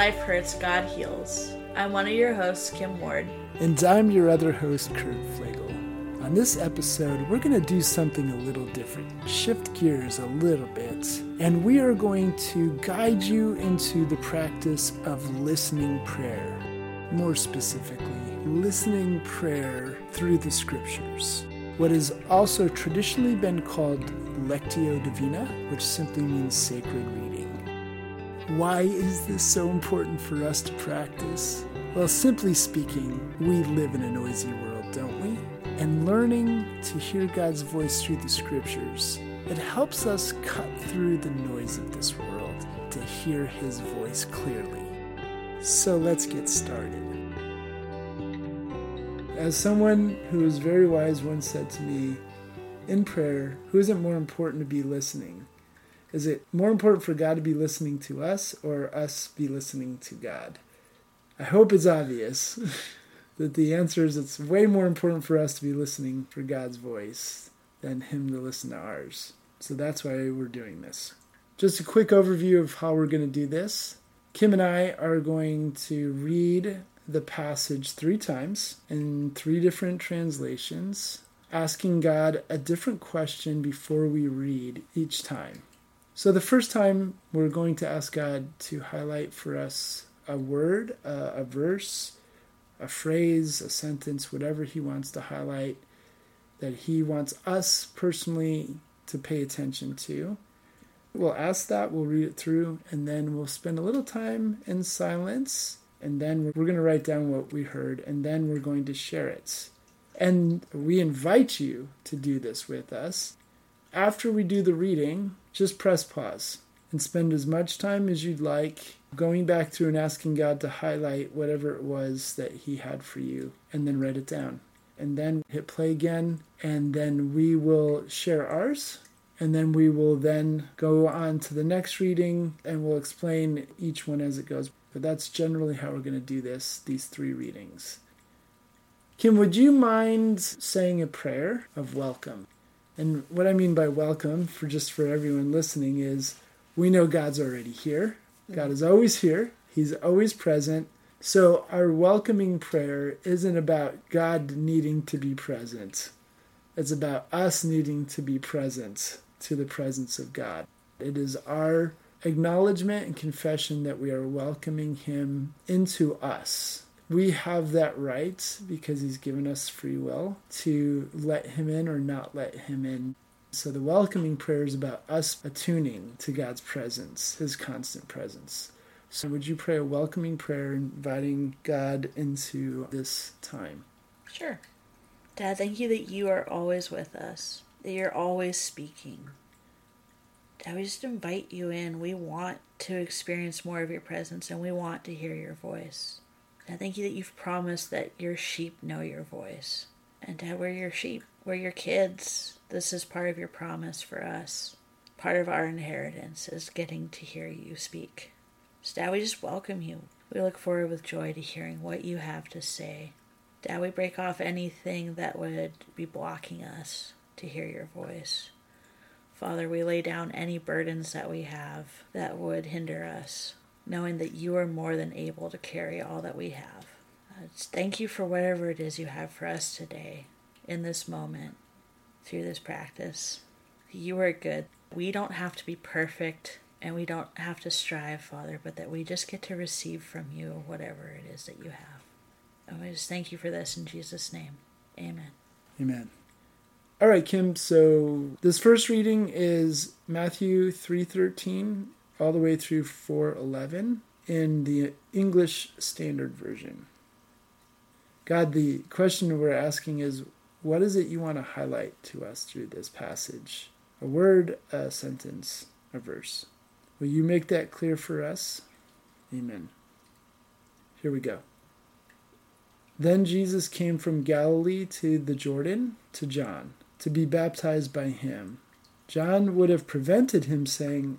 life hurts, God heals. I'm one of your hosts, Kim Ward. And I'm your other host, Kurt Flagel. On this episode, we're going to do something a little different, shift gears a little bit, and we are going to guide you into the practice of listening prayer. More specifically, listening prayer through the scriptures. What has also traditionally been called Lectio Divina, which simply means sacred reading. Why is this so important for us to practice? Well, simply speaking, we live in a noisy world, don't we? And learning to hear God's voice through the scriptures, it helps us cut through the noise of this world to hear his voice clearly. So let's get started. As someone who is very wise once said to me, in prayer, who is it more important to be listening? Is it more important for God to be listening to us or us be listening to God? I hope it's obvious that the answer is it's way more important for us to be listening for God's voice than Him to listen to ours. So that's why we're doing this. Just a quick overview of how we're going to do this. Kim and I are going to read the passage three times in three different translations, asking God a different question before we read each time. So the first time we're going to ask God to highlight for us a word, uh, a verse, a phrase, a sentence, whatever He wants to highlight that He wants us personally to pay attention to. We'll ask that, we'll read it through, and then we'll spend a little time in silence. And then we're going to write down what we heard, and then we're going to share it. And we invite you to do this with us. After we do the reading, just press pause and spend as much time as you'd like going back through and asking God to highlight whatever it was that He had for you and then write it down. And then hit play again, and then we will share ours. And then we will then go on to the next reading and we'll explain each one as it goes. But that's generally how we're going to do this, these three readings. Kim, would you mind saying a prayer of welcome? And what I mean by welcome, for just for everyone listening, is we know God's already here. God is always here. He's always present. So our welcoming prayer isn't about God needing to be present. It's about us needing to be present to the presence of God. It is our acknowledgement and confession that we are welcoming Him into us we have that right because he's given us free will to let him in or not let him in. So the welcoming prayer is about us attuning to God's presence, his constant presence. So would you pray a welcoming prayer inviting God into this time? Sure. Dad, thank you that you are always with us, that you're always speaking. Dad, we just invite you in. We want to experience more of your presence and we want to hear your voice. I thank you that you've promised that your sheep know your voice. And Dad, we're your sheep. We're your kids. This is part of your promise for us. Part of our inheritance is getting to hear you speak. So Dad, we just welcome you. We look forward with joy to hearing what you have to say. Dad, we break off anything that would be blocking us to hear your voice. Father, we lay down any burdens that we have that would hinder us knowing that you are more than able to carry all that we have. Uh, thank you for whatever it is you have for us today, in this moment, through this practice. You are good. We don't have to be perfect and we don't have to strive, Father, but that we just get to receive from you whatever it is that you have. And we just thank you for this in Jesus' name. Amen. Amen. All right, Kim. So this first reading is Matthew 3:13 all the way through 411 in the English Standard Version. God, the question we're asking is what is it you want to highlight to us through this passage? A word, a sentence, a verse. Will you make that clear for us? Amen. Here we go. Then Jesus came from Galilee to the Jordan to John to be baptized by him. John would have prevented him, saying,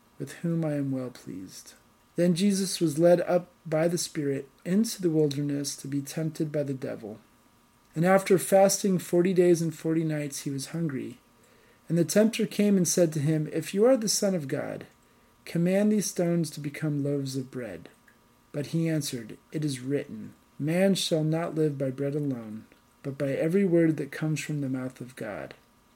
with whom I am well pleased. Then Jesus was led up by the Spirit into the wilderness to be tempted by the devil. And after fasting forty days and forty nights, he was hungry. And the tempter came and said to him, If you are the Son of God, command these stones to become loaves of bread. But he answered, It is written, Man shall not live by bread alone, but by every word that comes from the mouth of God.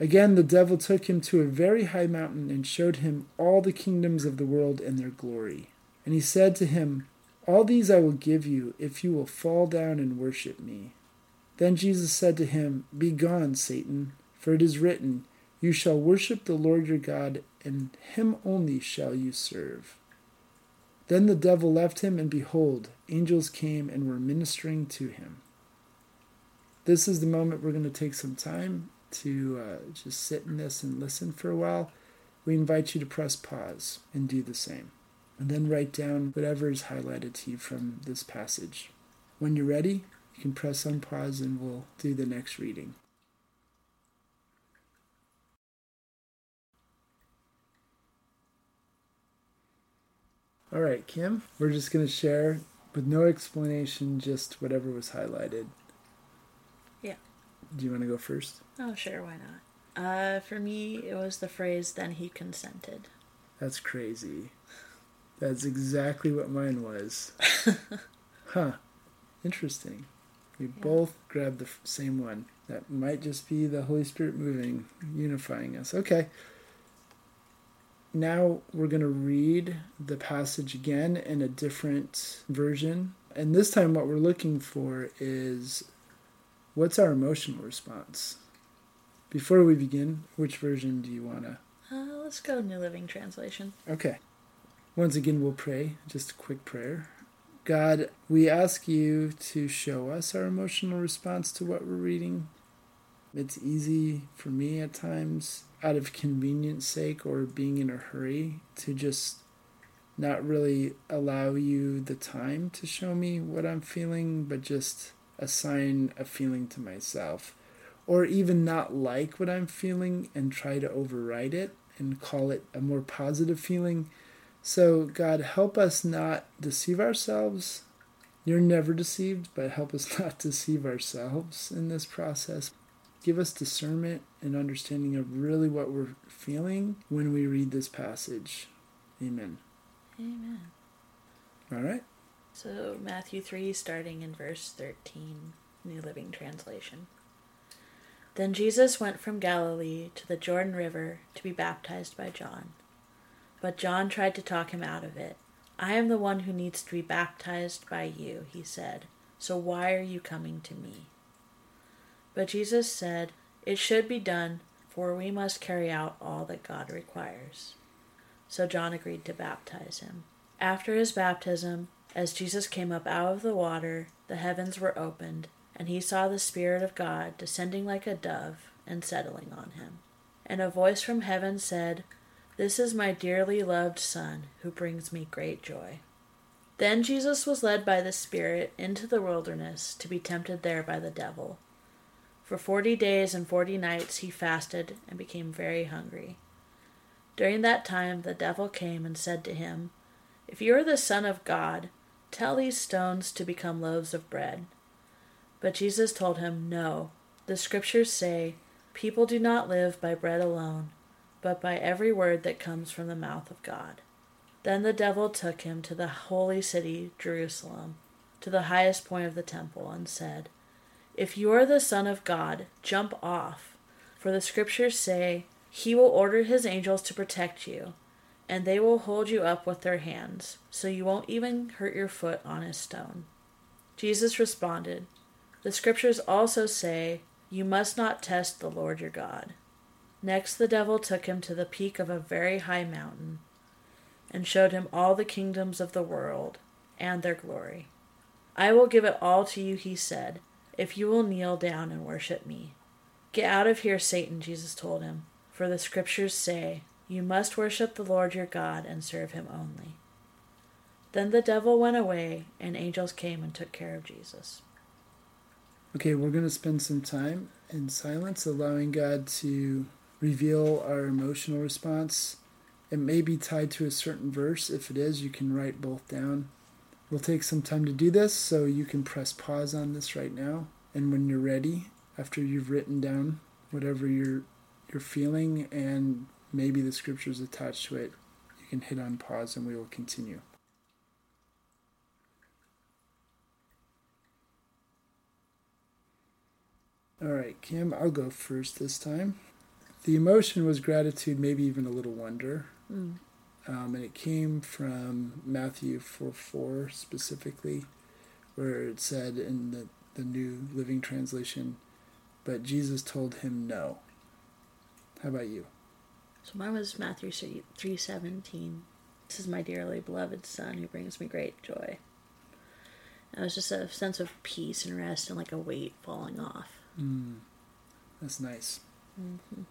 Again, the devil took him to a very high mountain and showed him all the kingdoms of the world and their glory. And he said to him, All these I will give you if you will fall down and worship me. Then Jesus said to him, Begone, Satan, for it is written, You shall worship the Lord your God, and him only shall you serve. Then the devil left him, and behold, angels came and were ministering to him. This is the moment we're going to take some time to uh, just sit in this and listen for a while. We invite you to press pause and do the same. And then write down whatever is highlighted to you from this passage. When you're ready, you can press on pause and we'll do the next reading. All right, Kim, we're just going to share with no explanation, just whatever was highlighted. Do you want to go first? Oh, sure, why not? Uh, for me, it was the phrase, then he consented. That's crazy. That's exactly what mine was. huh. Interesting. We Yeah. both grabbed the f- same one. That might just be the Holy Spirit moving, unifying us. Okay. Now we're going to read the passage again in a different version. And this time, what we're looking for is what's our emotional response? Before we begin, which version do you want to? Uh, let's go New Living Translation. Okay. Once again, we'll pray. Just a quick prayer. God, we ask you to show us our emotional response to what we're reading. It's easy for me at times, out of convenience sake or being in a hurry, to just not really allow you the time to show me what I'm feeling, but just assign a feeling to myself. Or even not like what I'm feeling and try to override it and call it a more positive feeling. So, God, help us not deceive ourselves. You're never deceived, but help us not deceive ourselves in this process. Give us discernment and understanding of really what we're feeling when we read this passage. Amen. Amen. All right. So, Matthew 3, starting in verse 13, New Living Translation. Then Jesus went from Galilee to the Jordan River to be baptized by John. But John tried to talk him out of it. I am the one who needs to be baptized by you, he said. So why are you coming to me? But Jesus said, It should be done, for we must carry out all that God requires. So John agreed to baptize him. After his baptism, as Jesus came up out of the water, the heavens were opened, and he saw the Spirit of God descending like a dove and settling on him. And a voice from heaven said, This is my dearly loved Son, who brings me great joy. Then Jesus was led by the Spirit into the wilderness to be tempted there by the devil. For forty days and forty nights he fasted and became very hungry. During that time the devil came and said to him, If you are the Son of God, tell these stones to become loaves of bread. But Jesus told him, No, the scriptures say, People do not live by bread alone, but by every word that comes from the mouth of God. Then the devil took him to the holy city, Jerusalem, to the highest point of the temple, and said, If you are the Son of God, jump off, for the scriptures say, He will order His angels to protect you, and they will hold you up with their hands, so you won't even hurt your foot on a stone. Jesus responded, The scriptures also say, You must not test the Lord your God. Next, the devil took him to the peak of a very high mountain and showed him all the kingdoms of the world and their glory. I will give it all to you, he said, if you will kneel down and worship me. Get out of here, Satan, Jesus told him, for the scriptures say, You must worship the Lord your God and serve him only. Then the devil went away, and angels came and took care of Jesus. Okay, we're going to spend some time in silence, allowing God to reveal our emotional response. It may be tied to a certain verse. If it is, you can write both down. We'll take some time to do this, so you can press pause on this right now. And when you're ready, after you've written down whatever you're you're feeling and maybe the scriptures attached to it, you can hit on pause and we will continue. All right, Kim, I'll go first this time. The emotion was gratitude, maybe even a little wonder. Mm. Um, and it came from Matthew 4 4 specifically, where it said in the, the New Living Translation, but Jesus told him no. How about you? So mine was Matthew 3 17. This is my dearly beloved Son who brings me great joy. And it was just a sense of peace and rest and like a weight falling off. Mm, that's nice. Mm-hmm.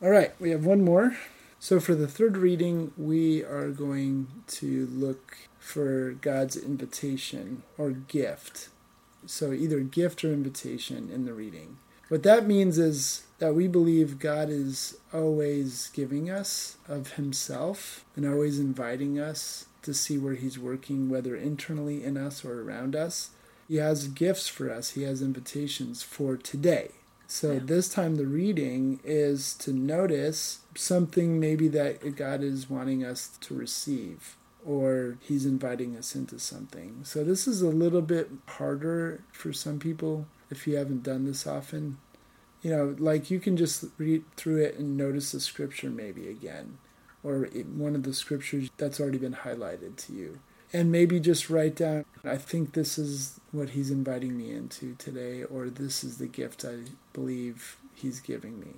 All right, we have one more. So for the third reading, we are going to look for God's invitation or gift. So either gift or invitation in the reading. What that means is that we believe God is always giving us of Himself and always inviting us to see where He's working, whether internally in us or around us. He has gifts for us, He has invitations for today. So yeah. this time the reading is to notice something maybe that God is wanting us to receive or he's inviting us into something. So this is a little bit harder for some people if you haven't done this often. You know, like you can just read through it and notice the scripture maybe again or one of the scriptures that's already been highlighted to you and maybe just write down i think this is what he's inviting me into today or this is the gift i believe he's giving me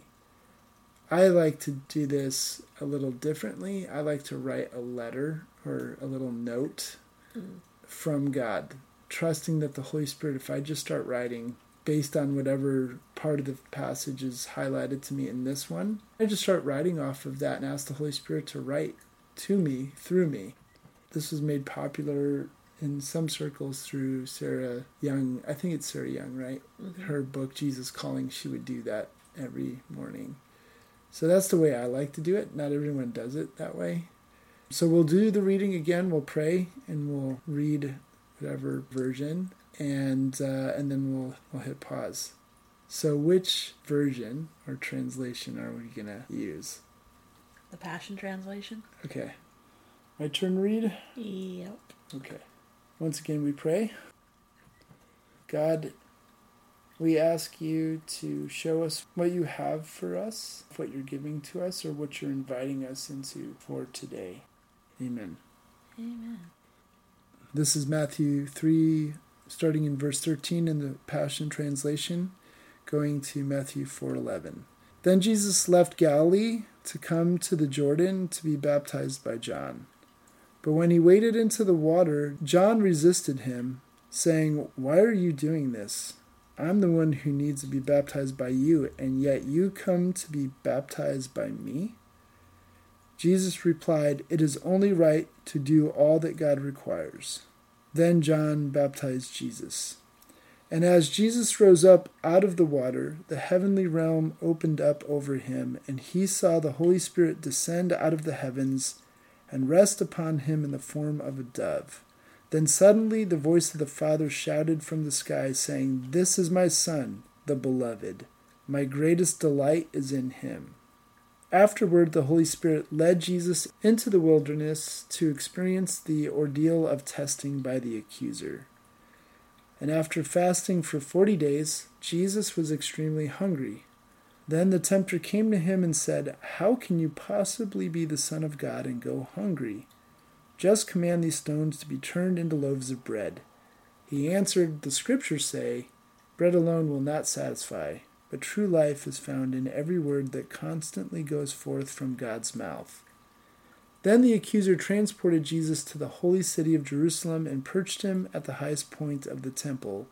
i like to do this a little differently i like to write a letter or a little note mm. from god trusting that the holy spirit if i just start writing based on whatever part of the passage is highlighted to me in this one i just start writing off of that and ask the holy spirit to write to me through me this was made popular in some circles through Sarah Young. I think it's Sarah Young, right? Mm-hmm. Her book, Jesus Calling, she would do that every morning. So that's the way I like to do it. Not everyone does it that way. So we'll do the reading again. We'll pray and we'll read whatever version, and uh, and then we'll we'll hit pause. So which version or translation are we gonna use? The Passion Translation. Okay. My turn read? Yep. Okay. Once again, we pray. God, we ask you to show us what you have for us, what you're giving to us, or what you're inviting us into for today. Amen. Amen. This is Matthew 3, starting in verse 13 in the Passion Translation, going to Matthew 4:11. Then Jesus left Galilee to come to the Jordan to be baptized by John. But when he waded into the water, John resisted him, saying, Why are you doing this? I'm the one who needs to be baptized by you, and yet you come to be baptized by me? Jesus replied, It is only right to do all that God requires. Then John baptized Jesus. And as Jesus rose up out of the water, the heavenly realm opened up over him, and he saw the Holy Spirit descend out of the heavens and rest upon him in the form of a dove. Then suddenly the voice of the Father shouted from the sky, saying, This is my Son, the Beloved. My greatest delight is in him. Afterward, the Holy Spirit led Jesus into the wilderness to experience the ordeal of testing by the accuser. And after fasting for forty days, Jesus was extremely hungry. Then the tempter came to him and said, How can you possibly be the Son of God and go hungry? Just command these stones to be turned into loaves of bread. He answered, The Scriptures say, Bread alone will not satisfy, but true life is found in every word that constantly goes forth from God's mouth. Then the accuser transported Jesus to the holy city of Jerusalem and perched him at the highest point of the temple,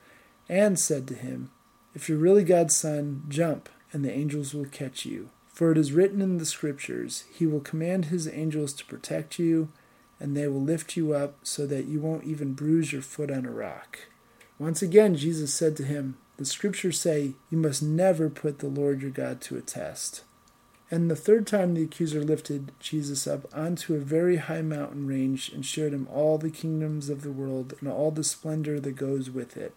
and said to him, If you're really God's son, jump, and the angels will catch you. For it is written in the Scriptures, He will command His angels to protect you, and they will lift you up so that you won't even bruise your foot on a rock. Once again, Jesus said to him, The Scriptures say, You must never put the Lord your God to a test. And the third time the accuser lifted Jesus up onto a very high mountain range and showed him all the kingdoms of the world and all the splendor that goes with it.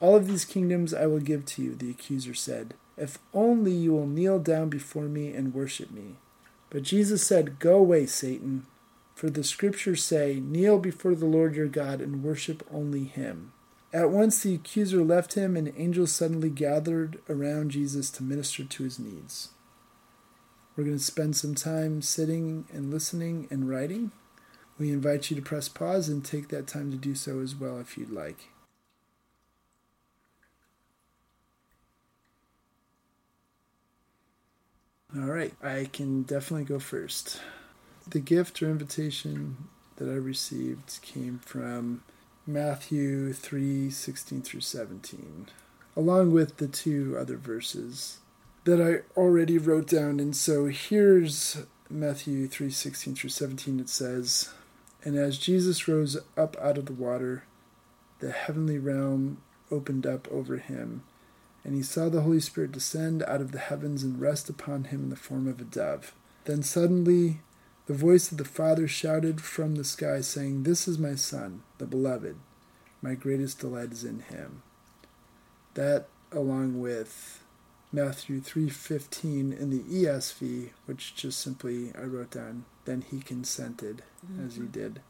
All of these kingdoms I will give to you, the accuser said if only you will kneel down before me and worship me. But Jesus said, Go away, Satan, for the scriptures say, Kneel before the Lord your God and worship only him. At once the accuser left him, and angels suddenly gathered around Jesus to minister to his needs. We're going to spend some time sitting and listening and writing. We invite you to press pause and take that time to do so as well if you'd like. All right, I can definitely go first. The gift or invitation that I received came from Matthew 3 16 through 17, along with the two other verses that I already wrote down. And so here's Matthew 3 16 through 17. It says, And as Jesus rose up out of the water, the heavenly realm opened up over him and he saw the Holy Spirit descend out of the heavens and rest upon him in the form of a dove. Then suddenly the voice of the Father shouted from the sky, saying, This is my Son, the Beloved. My greatest delight is in him. That, along with Matthew 3.15 in the ESV, which just simply I wrote down, then he consented, mm-hmm. as he did.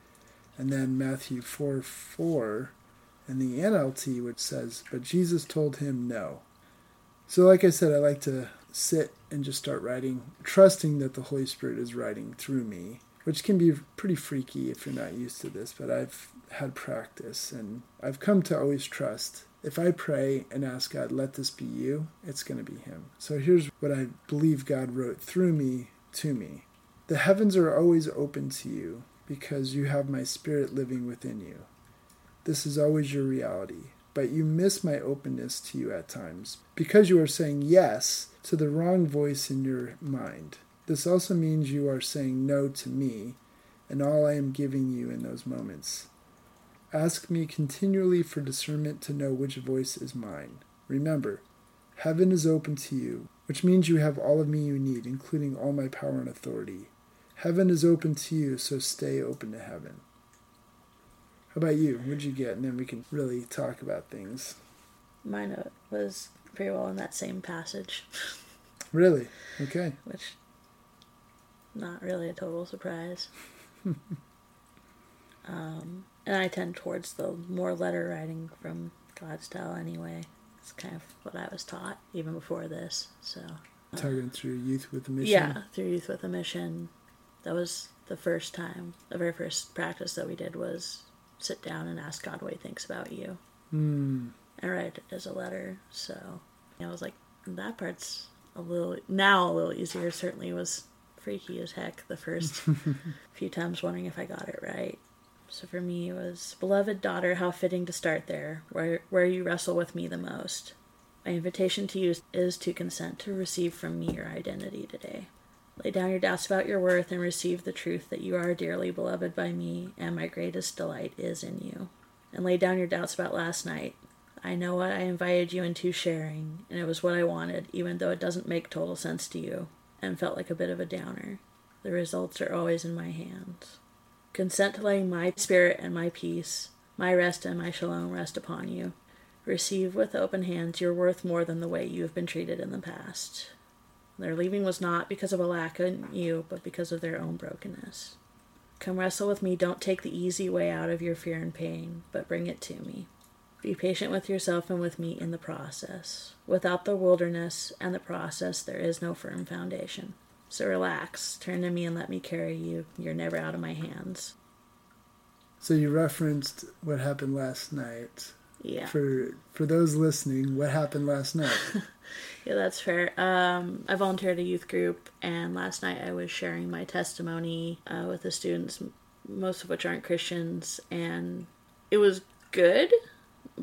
And then Matthew 4 4 in the NLT, which says, But Jesus told him no. So, like I said, I like to sit and just start writing, trusting that the Holy Spirit is writing through me, which can be pretty freaky if you're not used to this, but I've had practice and I've come to always trust. If I pray and ask God, let this be you, it's going to be Him. So here's what I believe God wrote through me to me The heavens are always open to you because you have my spirit living within you. This is always your reality but you miss my openness to you at times because you are saying yes to the wrong voice in your mind. This also means you are saying no to me and all I am giving you in those moments. Ask me continually for discernment to know which voice is mine. Remember, heaven is open to you, which means you have all of me you need, including all my power and authority. Heaven is open to you, so stay open to heaven. How about you? What'd you get? And then we can really talk about things. Mine was very well in that same passage. Really? Okay. Which, not really a total surprise. um, and I tend towards the more letter writing from God's style anyway. It's kind of what I was taught even before this. So. Uh, Targeted through Youth with a Mission? Yeah, through Youth with a Mission. That was the first time, the very first practice that we did was sit down and ask God what He thinks about you. Mm. And write it as a letter. So I was like, that part's a little now a little easier. Certainly was freaky as heck the first few times, wondering if I got it right. So for me, it was beloved daughter. How fitting to start there, where where you wrestle with me the most. My invitation to you is to consent to receive from me your identity today. Lay down your doubts about your worth and receive the truth that you are dearly beloved by me, and my greatest delight is in you. And lay down your doubts about last night. I know what I invited you into sharing, and it was what I wanted, even though it doesn't make total sense to you, and felt like a bit of a downer. The results are always in my hands. Consent to letting my spirit and my peace, my rest and my shalom rest upon you. Receive with open hands you're worth more than the way you have been treated in the past. Their leaving was not because of a lack in you, but because of their own brokenness. Come wrestle with me. Don't take the easy way out of your fear and pain, but bring it to me. Be patient with yourself and with me in the process. Without the wilderness and the process, there is no firm foundation. So relax, turn to me and let me carry you. You're never out of my hands. So you referenced what happened last night. Yeah. For for those listening, what happened last night? Yeah, that's fair. Um, I volunteered a youth group, and last night I was sharing my testimony uh, with the students, most of which aren't Christians, and it was good,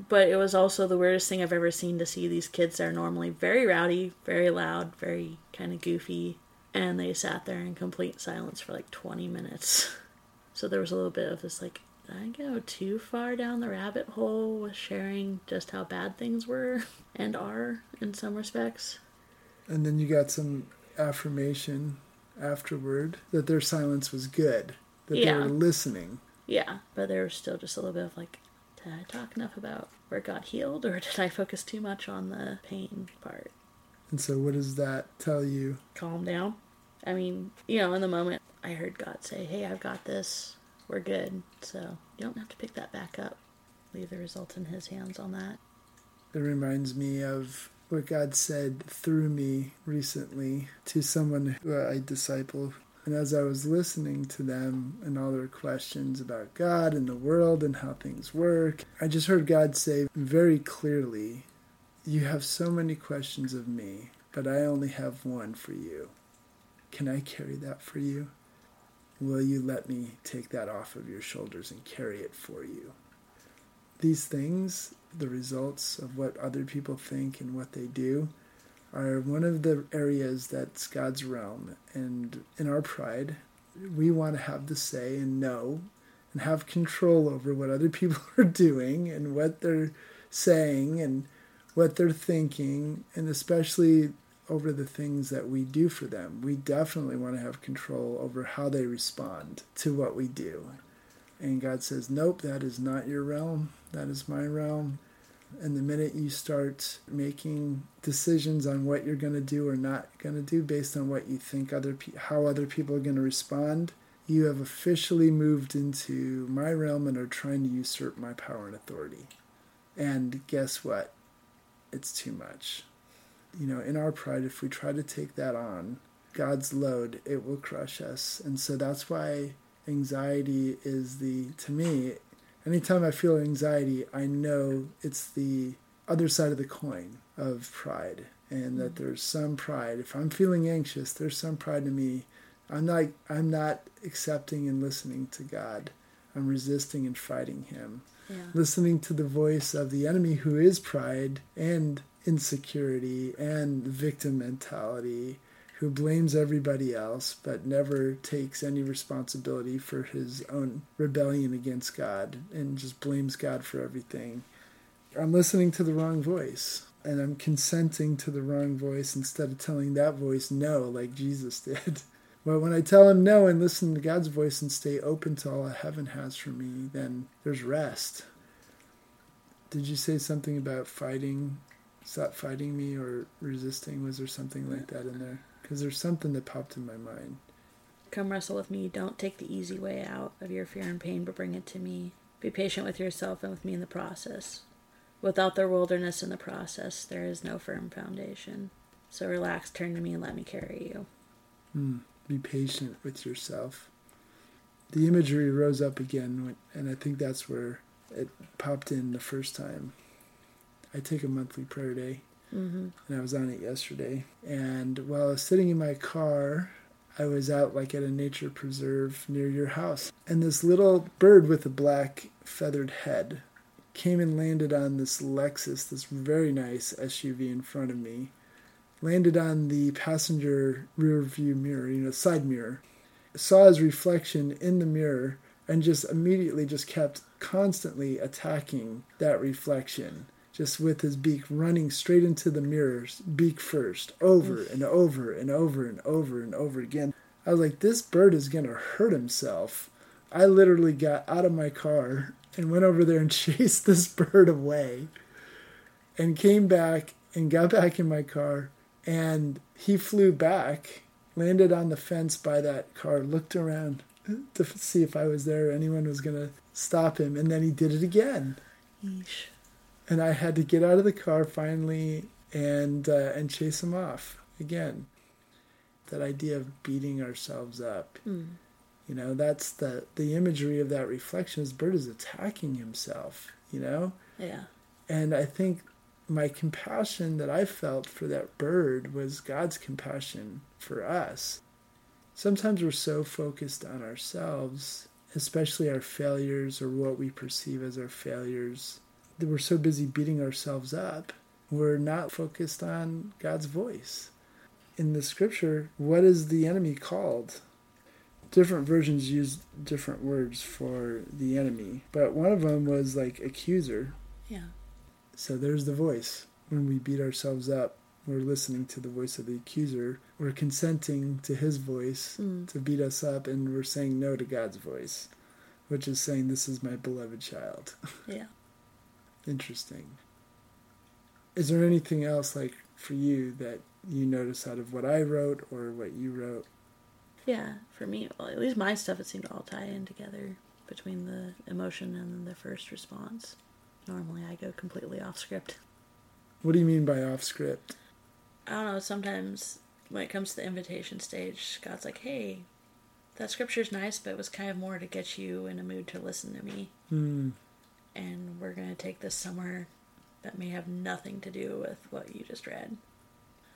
but it was also the weirdest thing I've ever seen to see these kids that are normally very rowdy, very loud, very kind of goofy, and they sat there in complete silence for like 20 minutes. So there was a little bit of this like, did I go too far down the rabbit hole with sharing just how bad things were and are in some respects? And then you got some affirmation afterward that their silence was good, that Yeah. they were listening. Yeah, but there was still just a little bit of like, did I talk enough about where God healed, or did I focus too much on the pain part? And so, what does that tell you? Calm down. I mean, you know, in the moment, I heard God say, "Hey, I've got this. We're good." So you don't have to pick that back up. Leave the result in His hands on that. It reminds me of what God said through me recently to someone who uh, I disciple. And as I was listening to them and all their questions about God and the world and how things work, I just heard God say very clearly, You have so many questions of me, but I only have one for you. Can I carry that for you? Will you let me take that off of your shoulders and carry it for you? These things, the results of what other people think and what they do, are one of the areas that's God's realm. And in our pride, we want to have the say and know and have control over what other people are doing and what they're saying and what they're thinking, and especially over the things that we do for them. We definitely want to have control over how they respond to what we do. And God says, Nope, that is not your realm. That is my realm. And the minute you start making decisions on what you're going to do or not going to do based on what you think other pe- how other people are going to respond, you have officially moved into my realm and are trying to usurp my power and authority. And guess what? It's too much. You know, in our pride, if we try to take that on, God's load, it will crush us. And so that's why anxiety is the, to me, anytime I feel anxiety, I know it's the other side of the coin of pride. And that mm. there's some pride. If I'm feeling anxious, there's some pride in me. I'm not I'm not accepting and listening to God. I'm resisting and fighting him. Yeah. Listening to the voice of the enemy who is pride and insecurity and victim mentality who blames everybody else but never takes any responsibility for his own rebellion against God and just blames God for everything. I'm listening to the wrong voice and I'm consenting to the wrong voice instead of telling that voice no, like Jesus did. But when I tell him no and listen to God's voice and stay open to all that heaven has for me, then there's rest. Did you say something about fighting? Stop fighting me or resisting? Was there something like that in there? Because there's something that popped in my mind. Come wrestle with me. Don't take the easy way out of your fear and pain, but bring it to me. Be patient with yourself and with me in the process. Without the wilderness in the process, there is no firm foundation. So relax, turn to me, and let me carry you. Hmm. Be patient with yourself. The imagery rose up again, and I think that's where it popped in the first time. I take a monthly prayer day, Mm-hmm. and I was on it yesterday. And while I was sitting in my car, I was out like at a nature preserve near your house. And this little bird with a black feathered head came and landed on this Lexus, this very nice SUV in front of me. Landed on the passenger rear view mirror, you know, side mirror. Saw his reflection in the mirror and just immediately just kept constantly attacking that reflection just with his beak running straight into the mirrors, beak first, over and over and over and over and over again. I was like, this bird is going to hurt himself. I literally got out of my car and went over there and chased this bird away and came back and got back in my car. And he flew back, landed on the fence by that car, looked around to see if I was there, or anyone was going to stop him. And then he did it again Yeesh. And I had to get out of the car finally and uh, and chase him off again. That idea of beating ourselves up, Mm. you know, that's the the imagery of that reflection. Is bird is attacking himself, you know, Yeah. and I think my compassion that I felt for that bird was God's compassion for us. Sometimes we're so focused on ourselves, especially our failures or what we perceive as our failures, we're so busy beating ourselves up, we're not focused on God's voice. In the scripture, what is the enemy called? Different versions use different words for the enemy, but one of them was like accuser. Yeah. So there's the voice. When we beat ourselves up, we're listening to the voice of the accuser. We're consenting to his voice Mm. to beat us up, and we're saying no to God's voice, which is saying, This is my beloved child. Yeah. Interesting. Is there anything else, like for you, that you notice out of what I wrote or what you wrote? Yeah. For me, well, at least my stuff, it seemed to all tie in together between the emotion and the first response. Normally, I go completely off script. What do you mean by off script? I don't know. Sometimes when it comes to the invitation stage, God's like, "Hey, that scripture's nice, but it was kind of more to get you in a mood to listen to me, Hmm. And we're gonna take this somewhere that may have nothing to do with what you just read."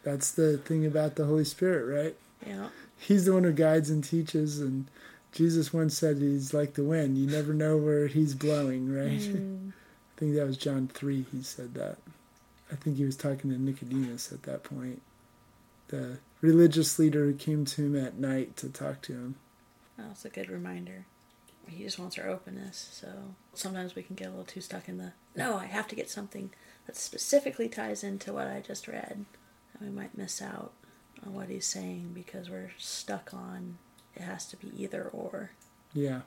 That's the thing about the Holy Spirit, right? Yeah. He's the one who guides and teaches, and Jesus once said he's like the wind. You never know where he's blowing, right? Mm, I think that was John 3, he said that. I think he was talking to Nicodemus at that point, the religious leader who came to him at night to talk to him. that's a good reminder. He just wants our openness. So sometimes we can get a little too stuck in the no. I have to get something that specifically ties into what I just read, and we might miss out on what he's saying because we're stuck on it has to be either or. Yeah.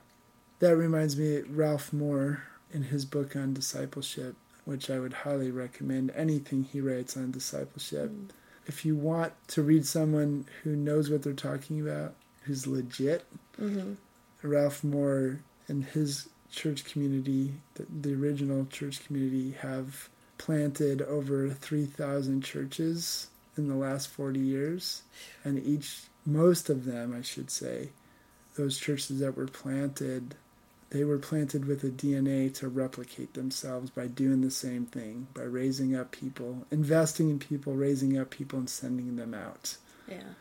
That reminds me, Ralph Moore, in his book on discipleship, which I would highly recommend anything he writes on discipleship. Mm. If you want to read someone who knows what they're talking about, who's legit, Mm-hmm. Ralph Moore and his church community, the, the original church community, have planted over 3,000 churches in the last 40 years. And each, most of them, I should say, those churches that were planted, they were planted with a DNA to replicate themselves by doing the same thing, by raising up people, investing in people, raising up people, and sending them out. Yeah.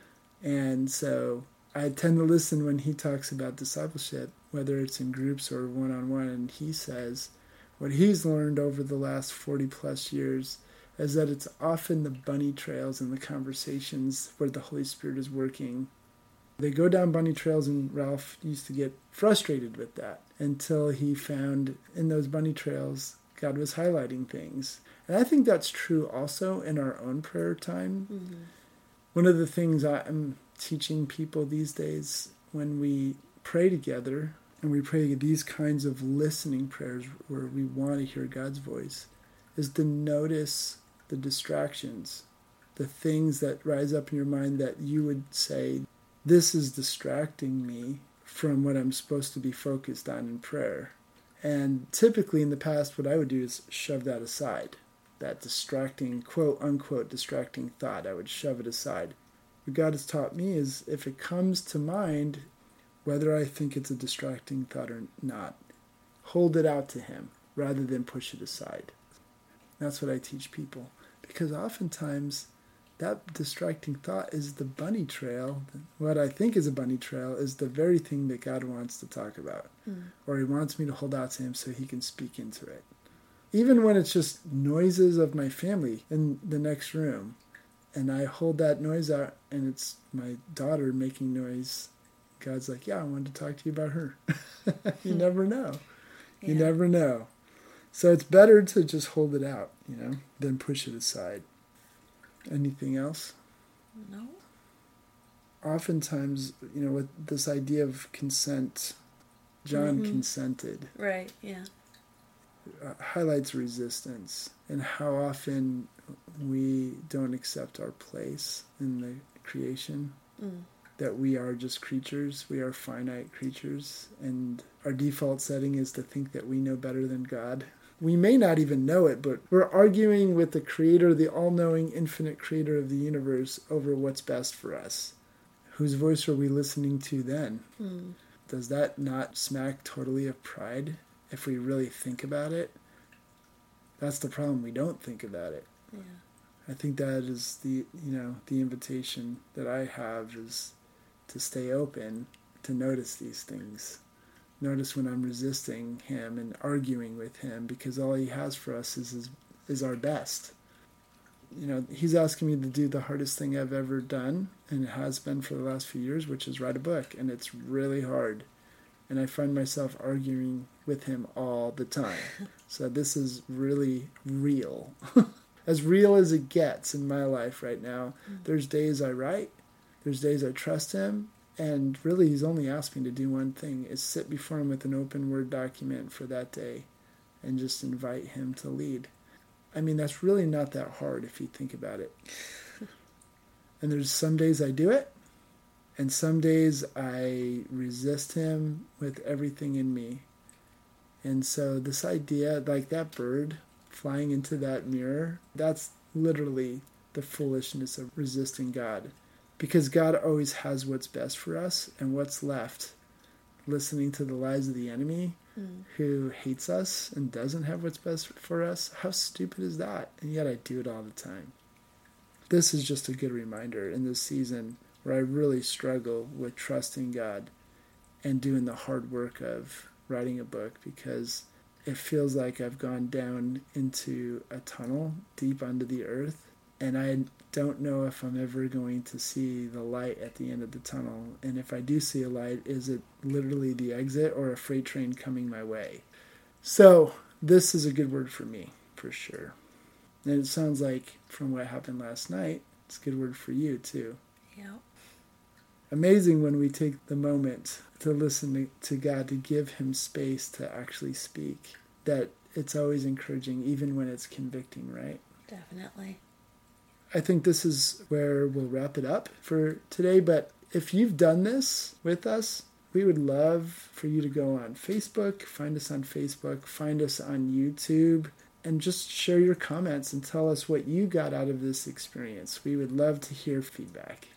And so I tend to listen when he talks about discipleship, whether it's in groups or one on one, and he says what he's learned over the last 40 plus years is that it's often the bunny trails and the conversations where the Holy Spirit is working. They go down bunny trails, and Ralph used to get frustrated with that until he found in those bunny trails God was highlighting things. And I think that's true also in our own prayer time Mm-hmm. one of the things I'm teaching people these days when we pray together and we pray these kinds of listening prayers where we want to hear God's voice is to notice the distractions, the things that rise up in your mind that you would say, This is distracting me from what I'm supposed to be focused on in prayer. And typically in the past, what I would do is shove that aside that distracting, quote unquote, distracting thought. I would shove it aside. What God has taught me is if it comes to mind, whether I think it's a distracting thought or not, hold it out to Him rather than push it aside. That's what I teach people. Because oftentimes, that distracting thought is the bunny trail. What I think is a bunny trail is the very thing that God wants to talk about, Mm. or He wants me to hold out to Him so He can speak into it even when it's just noises of my family in the next room and i hold that noise out and it's my daughter making noise god's like yeah i wanted to talk to you about her you Hmm. never know you never know so it's better to just hold it out you know than push it aside anything else No. oftentimes you know with this idea of consent john Mhm. consented Right. Yeah. uh, highlights resistance and how often we don't accept our place in the creation Mm. that we are just creatures we are finite creatures and our default setting is to think that we know better than god we may not even know it but we're arguing with the creator the all-knowing infinite creator of the universe over what's best for us whose voice are we listening to then Mm. does that not smack totally of pride if we really think about it? That's the problem. We don't think about it. Yeah. I think that is the you know the invitation that I have is to stay open to notice these things. Notice when I'm resisting him and arguing with him because all he has for us is is, is our best. You know, he's asking me to do the hardest thing I've ever done and it has been for the last few years, which is write a book and it's really hard. And I find myself arguing with him all the time. So this is really real. as real as it gets in my life right now. Mm. There's days I write, there's days I trust him, and really he's only asked me to do one thing is sit before him with an open word document for that day and just invite him to lead. I mean that's really not that hard if you think about it. and there's some days I do it, and some days I resist him with everything in me. And so this idea like that bird flying into that mirror, that's literally the foolishness of resisting God. Because God always has what's best for us, and what's left, listening to the lies of the enemy mm. who hates us and doesn't have what's best for us, how stupid is that? And yet I do it all the time. This is just a good reminder in this season where I really struggle with trusting God and doing the hard work of writing a book because it feels like I've gone down into a tunnel deep under the earth, and I don't know if I'm ever going to see the light at the end of the tunnel. And if I do see a light, is it literally the exit or a freight train coming my way? So, this is a good word for me, for sure. And it sounds like from what happened last night, it's a good word for you too. Yeah. Amazing when we take the moment to listen to God, to give Him space to actually speak, that it's always encouraging, even when it's convicting, right? Definitely. I think this is where we'll wrap it up for today. But if you've done this with us, we would love for you to go on Facebook, find us on Facebook, find us on YouTube, and just share your comments and tell us what you got out of this experience. We would love to hear feedback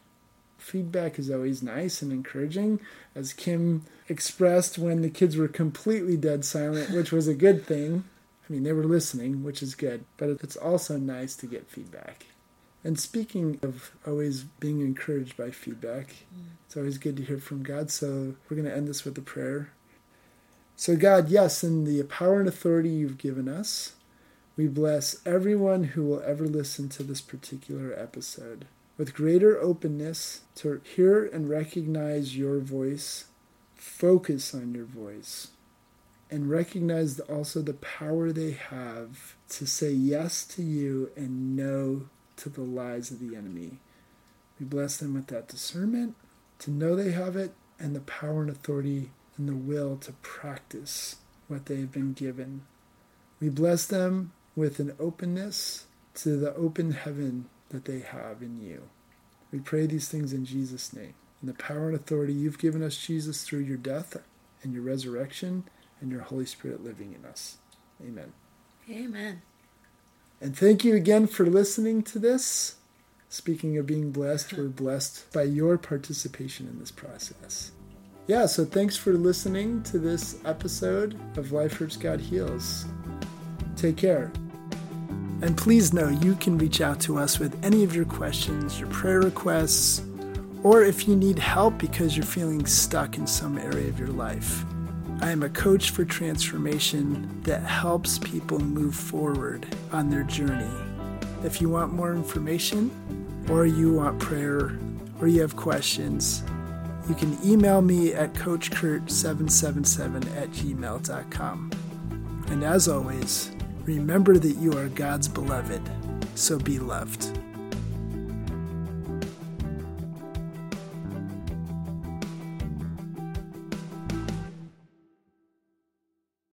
feedback is always nice and encouraging, as Kim expressed when the kids were completely dead silent, which was a good thing. I mean, they were listening, which is good, but it's also nice to get feedback. And speaking of always being encouraged by feedback, mm. it's always good to hear from God. So we're going to end this with a prayer. So, God, yes, in the power and authority you've given us, we bless everyone who will ever listen to this particular episode with greater openness to hear and recognize your voice, focus on your voice, and recognize also the power they have to say yes to you and no to the lies of the enemy. We bless them with that discernment, to know they have it, and the power and authority and the will to practice what they have been given. We bless them with an openness to the open heaven that they have in you. We pray these things in Jesus' name. In the power and authority you've given us, Jesus, through your death and your resurrection and your Holy Spirit living in us. Amen. Amen. And thank you again for listening to this. Speaking of being blessed, we're blessed by your participation in this process. Yeah, so thanks for listening to this episode of Life Hurts God Heals. Take care. And please know you can reach out to us with any of your questions, your prayer requests, or if you need help because you're feeling stuck in some area of your life. I am a coach for transformation that helps people move forward on their journey. If you want more information, or you want prayer, or you have questions, you can email me at coachkurt777 at gmail.com. And as always, Remember that you are God's beloved, so be loved.